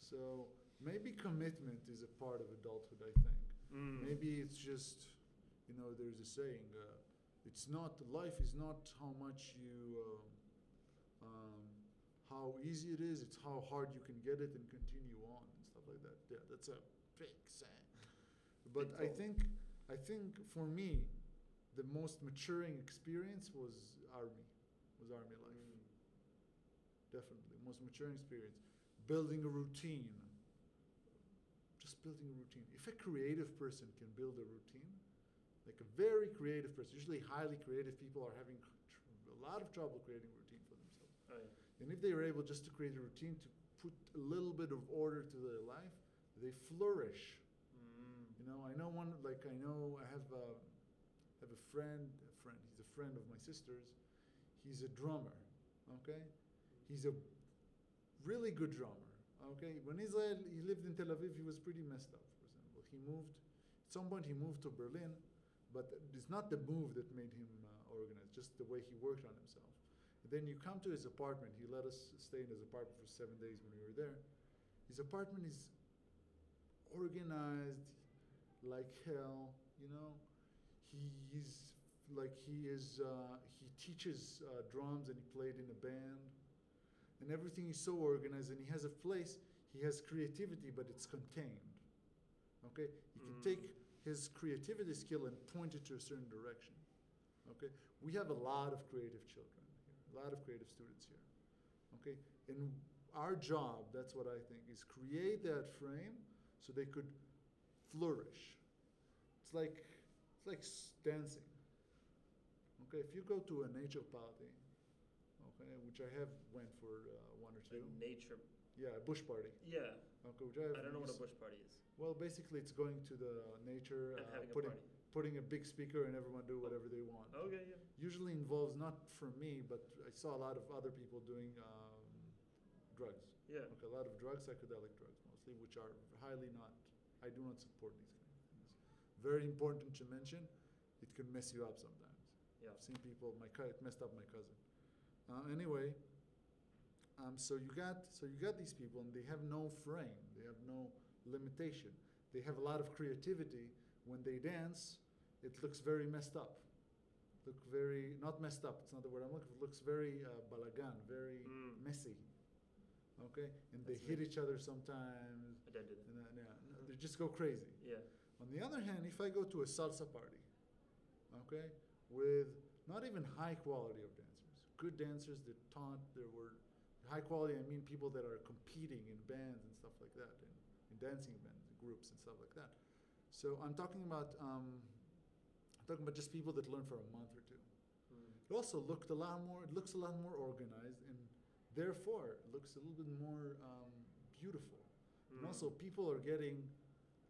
So maybe commitment is a part of adulthood. I think Mm. maybe it's just you know there's a saying. Uh, it's not life is not how much you. Um, um, how easy it is, it's how hard you can get it and continue on and stuff like that. Yeah, that's a big saying. But Big I think I think for me, the most maturing experience was army, was army life. Mm. Definitely, most maturing experience. Building a routine. Just building a routine. If a creative person can build a routine, like a very creative person, usually highly creative people are having tr- a lot of trouble creating a routine for themselves. Oh, yeah. And if they are able just to create a routine to put a little bit of order to their life, they flourish. You know, I know one like I know I have a have a friend, a friend. He's a friend of my sister's. he's a drummer, okay? He's a really good drummer, okay? When Israel, he lived in Tel Aviv, he was pretty messed up, for example. He moved, at some point he moved to Berlin, but it's not the move that made him uh, organized, just the way he worked on himself. then you come to his apartment, he let us stay in his apartment for seven days when we were there. His apartment is organized like hell, you know? He's like he is uh, he teaches uh, drums and he played in a band and everything is so organized and he has a place he has creativity but it's contained okay you can Mm. take his creativity skill and point it to a certain direction okay we have a lot of creative children here a lot of creative students here okay and our job that's what i think is create that frame so they could flourish it's like it's like dancing okay if you go to a nature party okay which i have went for uh, one or two nature. yeah a bush party Yeah. okay which i, I don't know what a bush party is. well basically it's going to the nature uh, having a putting putting a big speaker and everyone do whatever they want Okay, yeah. usually involves not for me but i saw a lot of other people doing um, drugs Yeah. Okay, a lot of drugs, psychedelic drugs mostly, which are highly not, I do not support these things. Very important to mention, it can mess you up sometimes. Yeah. I've seen people, my cou- it messed up my cousin. Uh, anyway, um, so you got, so you got these people and they have no frame, they have no limitation. They have a lot of creativity. When they dance, it looks very messed up. Look very, not messed up, it's not the word I'm looking for, it looks very uh, balagan, very Mm. messy. Okay, and they That's hit me. each other sometimes, I do that. and then, yeah, they just go crazy. Yeah. On the other hand, if I go to a salsa party, okay, with not even high quality of dancers, good dancers that taught, there were high quality. I mean people that are competing in bands and stuff like that, in, in dancing bands, groups and stuff like that. So I'm talking about, um, I'm talking about just people that learn for a month or two. Mm. It also looked a lot more. It looks a lot more organized, and therefore it looks a little bit more um, beautiful. And Mm. also, people are getting,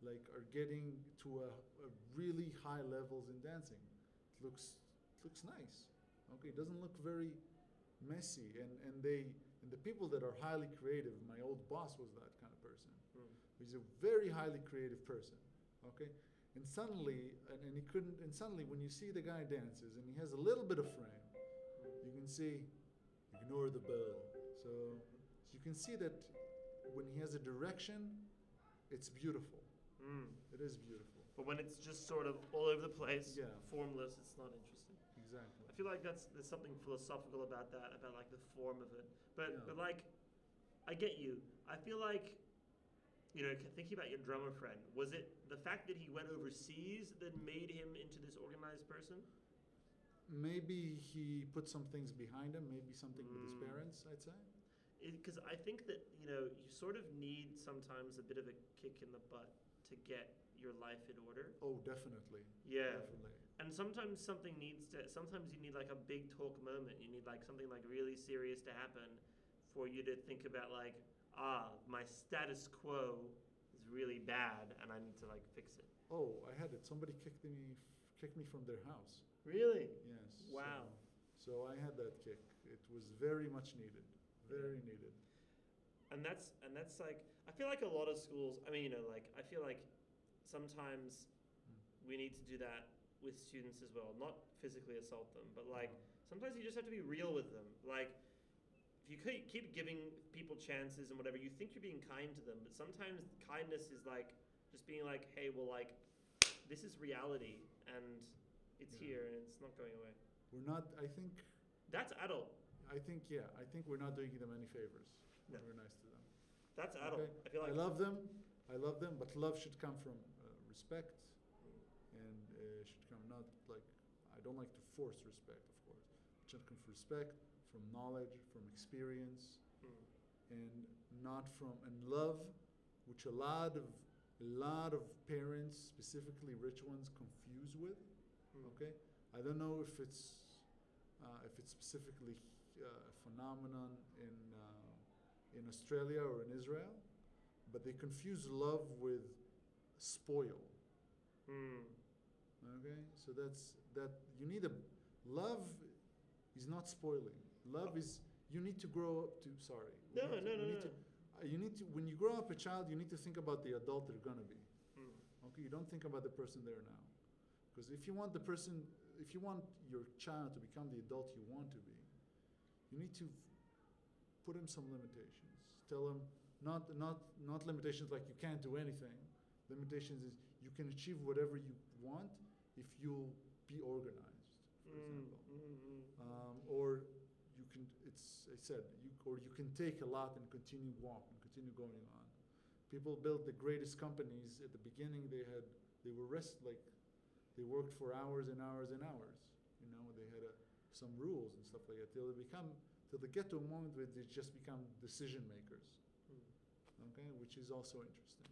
like, are getting to a, a really high levels in dancing. It looks it looks nice. Okay, it doesn't look very messy, and and they and the people that are highly creative. My old boss was that kind of person. Mm. He's a very highly creative person. Okay, and suddenly, and, and he couldn't. And suddenly, when you see the guy dances and he has a little bit of frame, you can see ignore the bell. So, so you can see that when he has a direction, it's beautiful. Mm. It is beautiful. But when it's just sort of all over the place, Yeah. formless, it's not interesting. Exactly. I feel like that's there's something philosophical about that, about like the form of it. But Yeah. but like, I get you. I feel like, you know, thinking about your drummer friend, was it the fact that he went overseas that made him into this organized person? Maybe he put some things behind him. Maybe something with his Mm. parents. I'd say. Because I think that you know you sort of need sometimes a bit of a kick in the butt to get your life in order. Oh, definitely. Yeah. Definitely. And sometimes something needs to. Sometimes you need like a big talk moment. You need like something like really serious to happen for you to think about like, ah, my status quo is really bad, and I need to like fix it. Oh, I had it. Somebody kicked me, kicked me from their house. Really? Yes. Wow. So, so I had that kick. It was very much needed. Very needed. And that's and that's like I feel like a lot of schools. I mean, you know, like I feel like sometimes Mm. we need to do that with students as well. Not physically assault them, but like sometimes you just have to be real with them. Like if you keep keep giving people chances and whatever, you think you're being kind to them, but sometimes kindness is like just being like, hey, well, like this is reality and it's Yeah. here and it's not going away. We're not. I think. That's adult. I think. Yeah. I think we're not doing them any favors when No. we're nice to them. That's adult. Okay. I feel like I love them. I love them, but love should come from uh, respect, and uh, should come not like I don't like to force respect, of course. It should come from respect, from knowledge, from experience, Mm. and not from and love, which a lot of a lot of parents, specifically rich ones, confuse with. Mm. Okay, I don't know if it's uh, if it's specifically uh, a phenomenon in uh, in Australia or in Israel, but they confuse love with spoil. Mm. Okay, so that's that you need a love is not spoiling. Love is you need to grow up to. Sorry. No, to- no, no, you no. to- you need to when you grow up a child, you need to think about the adult they're gonna be. Mm. Okay, you don't think about the person there now, because if you want the person, if you want your child to become the adult you want to be, you need to put him some limitations. Tell him not not not limitations like you can't do anything. Limitations is you can achieve whatever you want if you'll be organized, for Mm, example. mm, mm. Um, or you can, it's, I said, you, or you can take a lot and continue walk and continue going on. People built the greatest companies at the beginning. They had, they were rest like, they worked for hours and hours and hours. You know, they had a, some rules and stuff like that till they become, till they get to a moment where they just become decision makers. Mm. Okay, which is also interesting.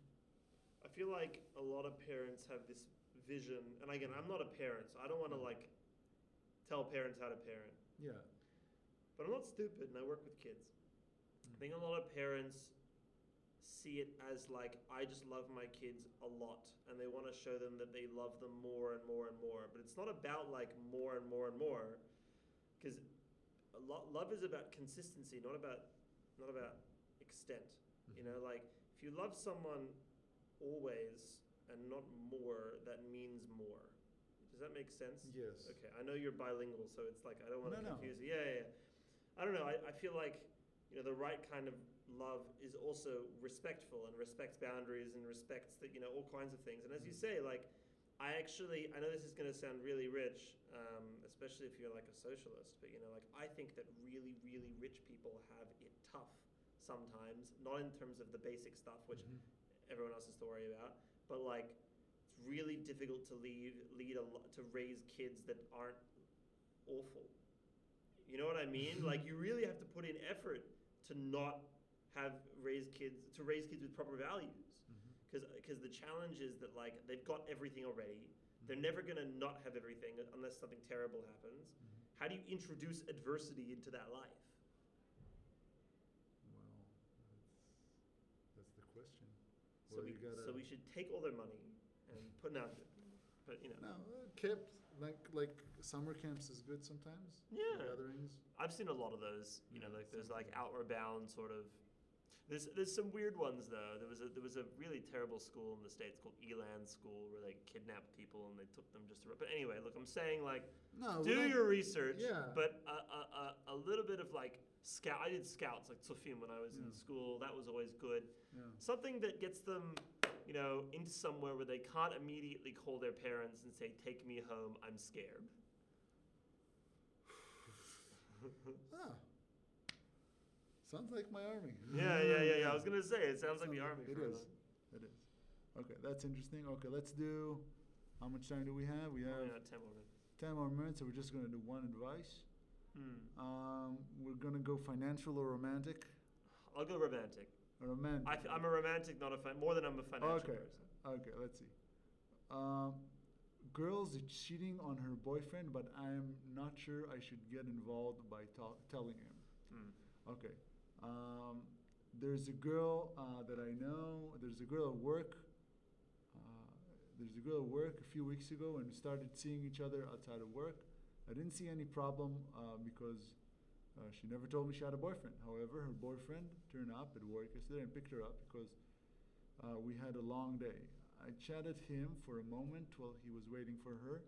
I feel like a lot of parents have this vision, and again, I'm not a parent, so I don't want to like tell parents how to parent. Yeah. But I'm not stupid, and I work with kids. I Mm. think a lot of parents see it as like I just love my kids a lot, and they want to show them that they love them more and more and more. But it's not about like more and more and more, because love is about consistency, not about not about extent. You know, like if you love someone always and not more, that means more. Does that make sense? Yes. Okay, I know you're bilingual, so it's like I don't want to No, no. confuse you. Yeah, yeah, yeah. I don't know. I, I feel like you know the right kind of love is also respectful and respects boundaries and respects that you know all kinds of things. And as you Mhm. say, like I actually I know this is going to sound really rich, um, especially if you're like a socialist, but you know like I think that really really rich people have it tough sometimes, not in terms of the basic stuff which Mhm. everyone else has to worry about. But like, it's really difficult to lead lead a lo- to raise kids that aren't awful. You know what I mean? like, you really have to put in effort to not have raise kids to raise kids with proper values. Because because the challenge is that like they've got everything already. They're never gonna not have everything unless something terrible happens. Mhm. How do you introduce adversity into that life? Well, that's, that's the question. So Well, we gotta- so we should take all their money and put it out there. But you know. No, uh, camps like like summer camps is good sometimes. Yeah. Gatherings. I've seen a lot of those. You know, like those like outward bound sort of. There's there's some weird ones though. There was a there was a really terrible school in the states called Elan School where they kidnapped people and they took them just to. But anyway, look, I'm saying like No. do your research. yeah. But a, a, a, a little bit of like scout. I did scouts like Sofim when I was in school. That was always good. Yeah. Something that gets them. You know, into somewhere where they can't immediately call their parents and say, "Take me home. I'm scared." Ah. Sounds like my army. Yeah, yeah, yeah, yeah. I was gonna say it sounds like the army. It is. a- It is. Okay, that's interesting. Okay, let's do. How much time do we have? We Oh, have yeah, ten more minutes. ten more minutes, so we're just gonna do one advice. Hmm. Um, we're gonna go financial or romantic. I'll go romantic. Romantic. I I'm a romantic, not a fin- more than I'm a financial Okay. person. Okay, let's see. Um, girls is cheating on her boyfriend, but I'm not sure I should get involved by ta- telling him. Hmm. Okay. Um, there's a girl uh, that I know. There's a girl at work. Uh, there's a girl at work a few weeks ago, and we started seeing each other outside of work. I didn't see any problem uh, because uh, she never told me she had a boyfriend. However, her boyfriend turned up at work yesterday and picked her up because uh, we had a long day. I chatted him for a moment while he was waiting for her,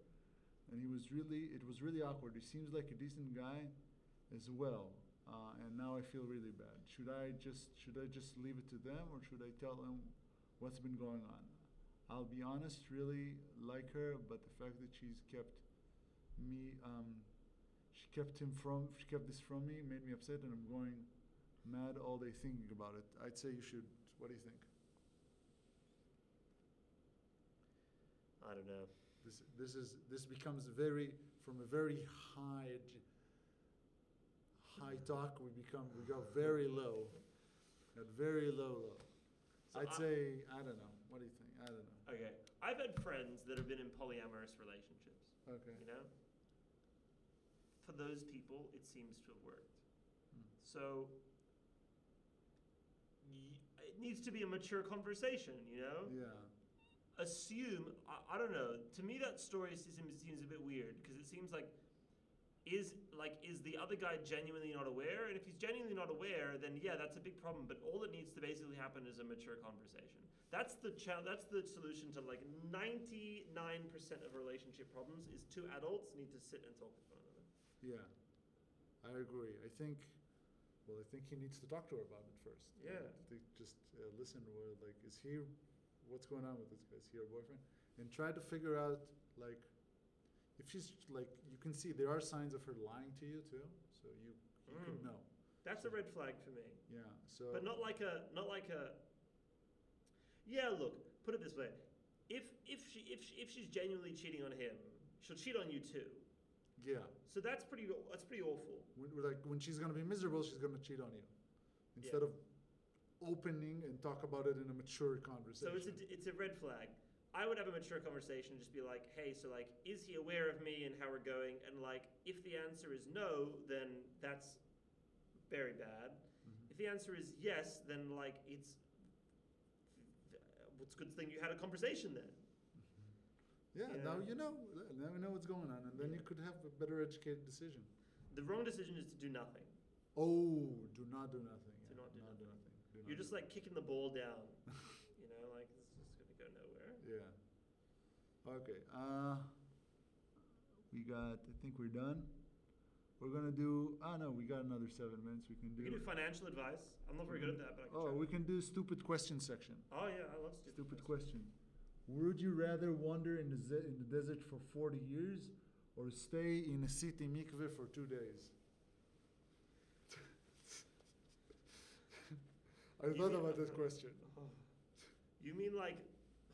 and he was really it was really awkward. He seems like a decent guy as well, uh, and now I feel really bad. Should I just should I just leave it to them, or should I tell them what's been going on? I'll be honest, really like her, but the fact that she's kept me, um, she kept him from, she kept this from me, made me upset, and I'm going mad all day thinking about it. I'd say you should. What do you think? I don't know. This this is this becomes very from a very high ag- high talk. We become we go very low, at very low low. So I'd I- say I don't know. What do you think? I don't know. Okay, I've had friends that have been in polyamorous relationships. Okay. You know, for those people, it seems to have worked. Hmm. So y- it needs to be a mature conversation. You know. Yeah. assume I, I don't know to me that story seems, seems a bit weird because it seems like is like is the other guy genuinely not aware? And if he's genuinely not aware, then yeah, that's a big problem. But all that needs to basically happen is a mature conversation. That's the cha- That's the solution to like ninety nine percent of relationship problems. Is two adults need to sit and talk with one another. Yeah, I agree. I think, well, I think he needs to talk to her about it first. Yeah. To just uh, listen. Where like, is he? What's going on with this guy? Is he her boyfriend? And try to figure out like, if she's like, you can see there are signs of her lying to you too. So you you could Mm. know. That's a red flag for me. Yeah. So. But not like a not like a. Yeah, look. Put it this way: if if she if she, if she's genuinely cheating on him, she'll cheat on you too. Yeah. So that's pretty that's pretty awful. When, like when she's gonna be miserable, she's gonna cheat on you, instead of opening and talk about it in a mature conversation. So it's a it's a red flag. I would have a mature conversation, just be like, hey, so like, is he aware of me and how we're going? And like, if the answer is no, then that's very bad. Mhm. If the answer is yes, then like it's what's good thing you had a conversation then. Yeah, Yeah. now you know. Now we know what's going on, and then you could have a better educated decision. The wrong decision is to do nothing. Oh, do not do nothing. Do yeah, not do do nothing. nothing. Do You're not just do like kicking the ball down. you know, like it's just gonna go nowhere. Yeah. Okay. Uh, we got. I think we're done. We're gonna do. Ah, no, we got another seven minutes. We can do. We can do financial advice. I'm not very good at that, but I can oh, try. we can do stupid question section. Oh yeah, I love stupid, Stupid question. Would you rather wander in the ze- in the desert for forty years, or stay in a city mikveh for two days? I You thought mean- about this question. You mean like,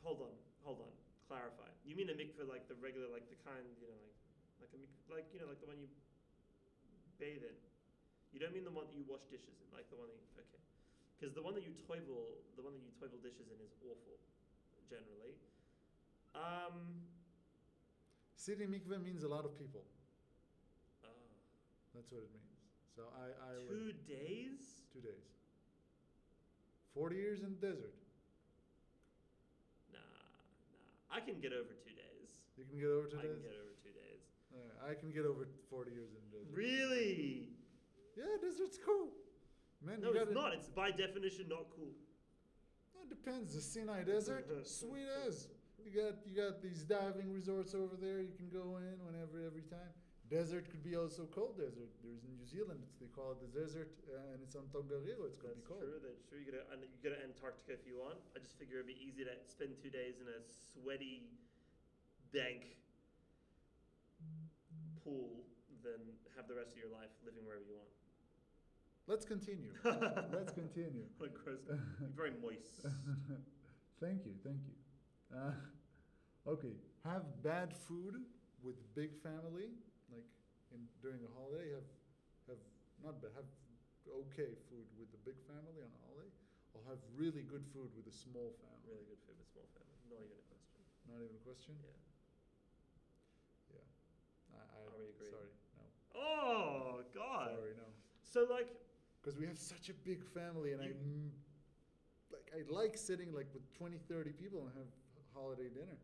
hold on, hold on, clarify. You mean a mikveh like the regular, like the kind, you know, like, like a mikveh, like you know, like the one you bathe in. You don't mean the one that you wash dishes in, like the one that you, okay, because the one that you toivel, the one that you toivel dishes in is awful, generally. Um. City mikveh means a lot of people. Uh, That's what it means. So I, I would- two days. two days. Forty years in the desert. I can get over two days. You can get over two I days. I can get over two days. Alright, I can get over forty years in the desert. Really? Yeah, desert's cool. Man, No, it's gotta- not. It's by definition not cool. It depends. The Sinai Desert, sweet as. You got you got these diving resorts over there. You can go in whenever, every time. Desert could be also cold desert. There's in New Zealand. It's, they call it the desert, uh, and it's on Tongariro. It's gonna be cold. true. That's true. You go to you go to Antarctica if you want. I just figure it'd be easy to spend two days in a sweaty, dank pool than have the rest of your life living wherever you want. Let's continue. Let's continue. What a gross. Very moist. thank you, thank you. Uh, okay, have bad food with big family, like in during a holiday. Have have not bad. Have okay food with the big family on a holiday, or have really good food with a small family. Really good food with small family. Not even a question. Not even a question. Yeah. I, I Are we? Sorry, no. Oh God. Sorry, no. So like, Because we have such a big family, and I You- mm, like I like sitting like with 20, 30 people and have holiday dinner.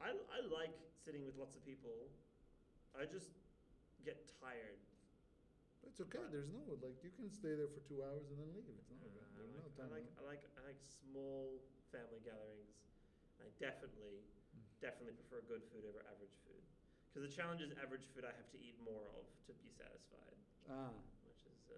I I like sitting with lots of people. I just get tired. But it's okay. There's no like you can stay there for two hours and then leave. It's not. a Uh, bad- I there's no like, I like I like I like small family gatherings. I definitely Mm. definitely prefer good food over average food. Because the challenge is average food I have to eat more of to be satisfied, ah, which is uh,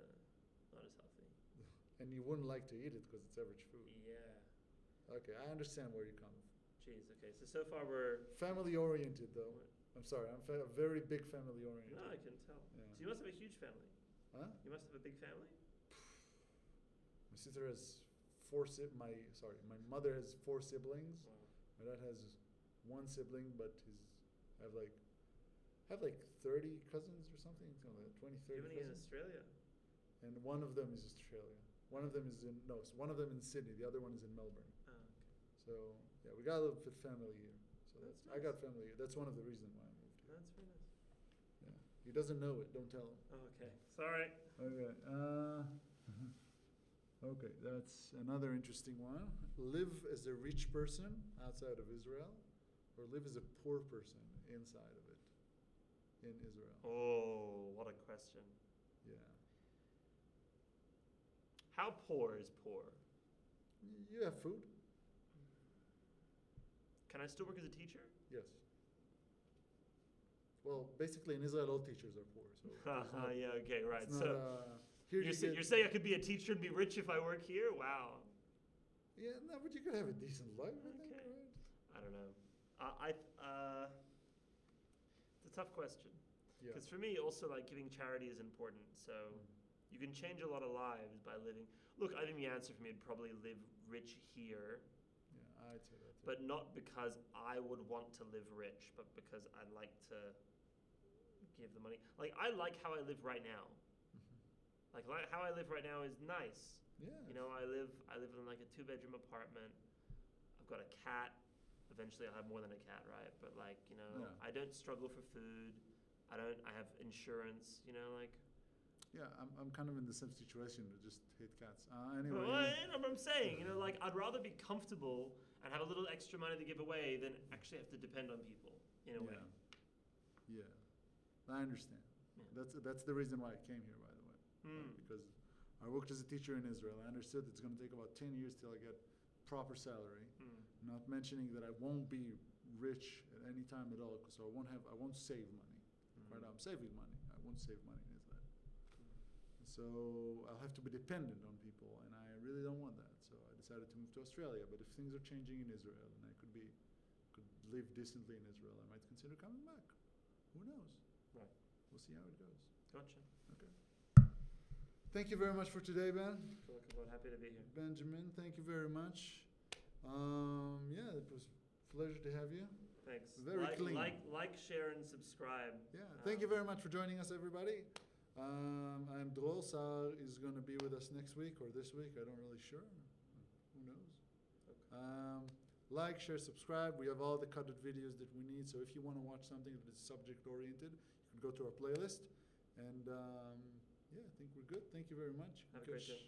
not as healthy. and you wouldn't like to eat it because it's average food. Yeah. Okay, I understand where you come. from. Jeez. Okay. So so far we're. Family oriented though. I'm sorry. I'm fa- very big family oriented. No, I can tell. Yeah. So you must have a huge family. Huh? You must have a big family. My sister has four. Si- my sorry. My mother has four siblings. Wow. My dad has one sibling, but his I have like I have like thirty cousins or something. Something like 20, Do you 30 have any in. Australia? And one of them is Australia. One of them is in no. So one of them in Sydney. The other one is in Melbourne. Oh, okay. So yeah, we got a little bit of family here. So That's that's, I got family here. That's one of the reasons why I moved here. That's very nice. Yeah. He doesn't know it. Don't tell him. Okay. Sorry. Okay. Uh, okay, that's another interesting one. Live as a rich person outside of Israel, or live as a poor person inside of it. in Israel? Oh, what a question. Yeah. How poor is poor? You have food? Can I still work as a teacher? Yes. Well, basically in Israel, all teachers are poor. So not- yeah, okay, right. it's So not, uh, here you're, you say, get- you're saying I could be a teacher and be rich if I work here? Wow. yeah, no, but you could have a decent life, I think, right? I don't know. Uh, I uh, it's a tough question Yeah. because for me, also like giving charity is important. So Mm. you can change a lot of lives by living. Look, I think the answer for me would probably live rich here, Yeah, I'd say that. Too. but not because I would want to live rich, but because I'd like to give the money. Like I like how I live right now. Mhm. Like, like how I live right now is nice. yeah. You know, I live I live in like a two bedroom apartment. I've got a cat. Eventually, I'll have more than a cat, right? But like, you know, Yeah. I don't struggle for food. I don't. I have insurance. You know, like. Yeah, I'm, I'm kind of in the same situation. I just hate cats. Uh, anyway. Well, you know what I'm saying. You know, like I'd rather be comfortable and have a little extra money to give away than actually have to depend on people in a way. Yeah. Yeah. I understand. Yeah. That's that's the reason why I came here, by the way. Hmm. Because I worked as a teacher in Israel. I understood it's going to take about 10 years till I get proper salary. Hmm. Not mentioning that I won't be rich at any time at all, so I won't have I won't save money. Hmm. Right now I'm saving money. I won't save money. So I'll have to be dependent on people, and I really don't want that. So I decided to move to Australia. But if things are changing in Israel and I could be could live decently in Israel, I might consider coming back. Who knows? Right. We'll see how it goes. Gotcha. Okay. Thank you very much for today, Ben. I'm happy to be here. Benjamin, thank you very much. Um, yeah, it was a pleasure to have you. Thanks. Very like, clean. Like, like, share, and subscribe. Yeah, thank you Um, very much for joining us, everybody. Um, I'm Dror. Sar is going to be with us next week or this week. I don't really sure. Who knows? Okay. Um, like, share, subscribe. We have all the cutted videos that we need. So if you want to watch something that is subject oriented, you can go to our playlist. And um, yeah, I think we're good. Thank you very much. Have a great day.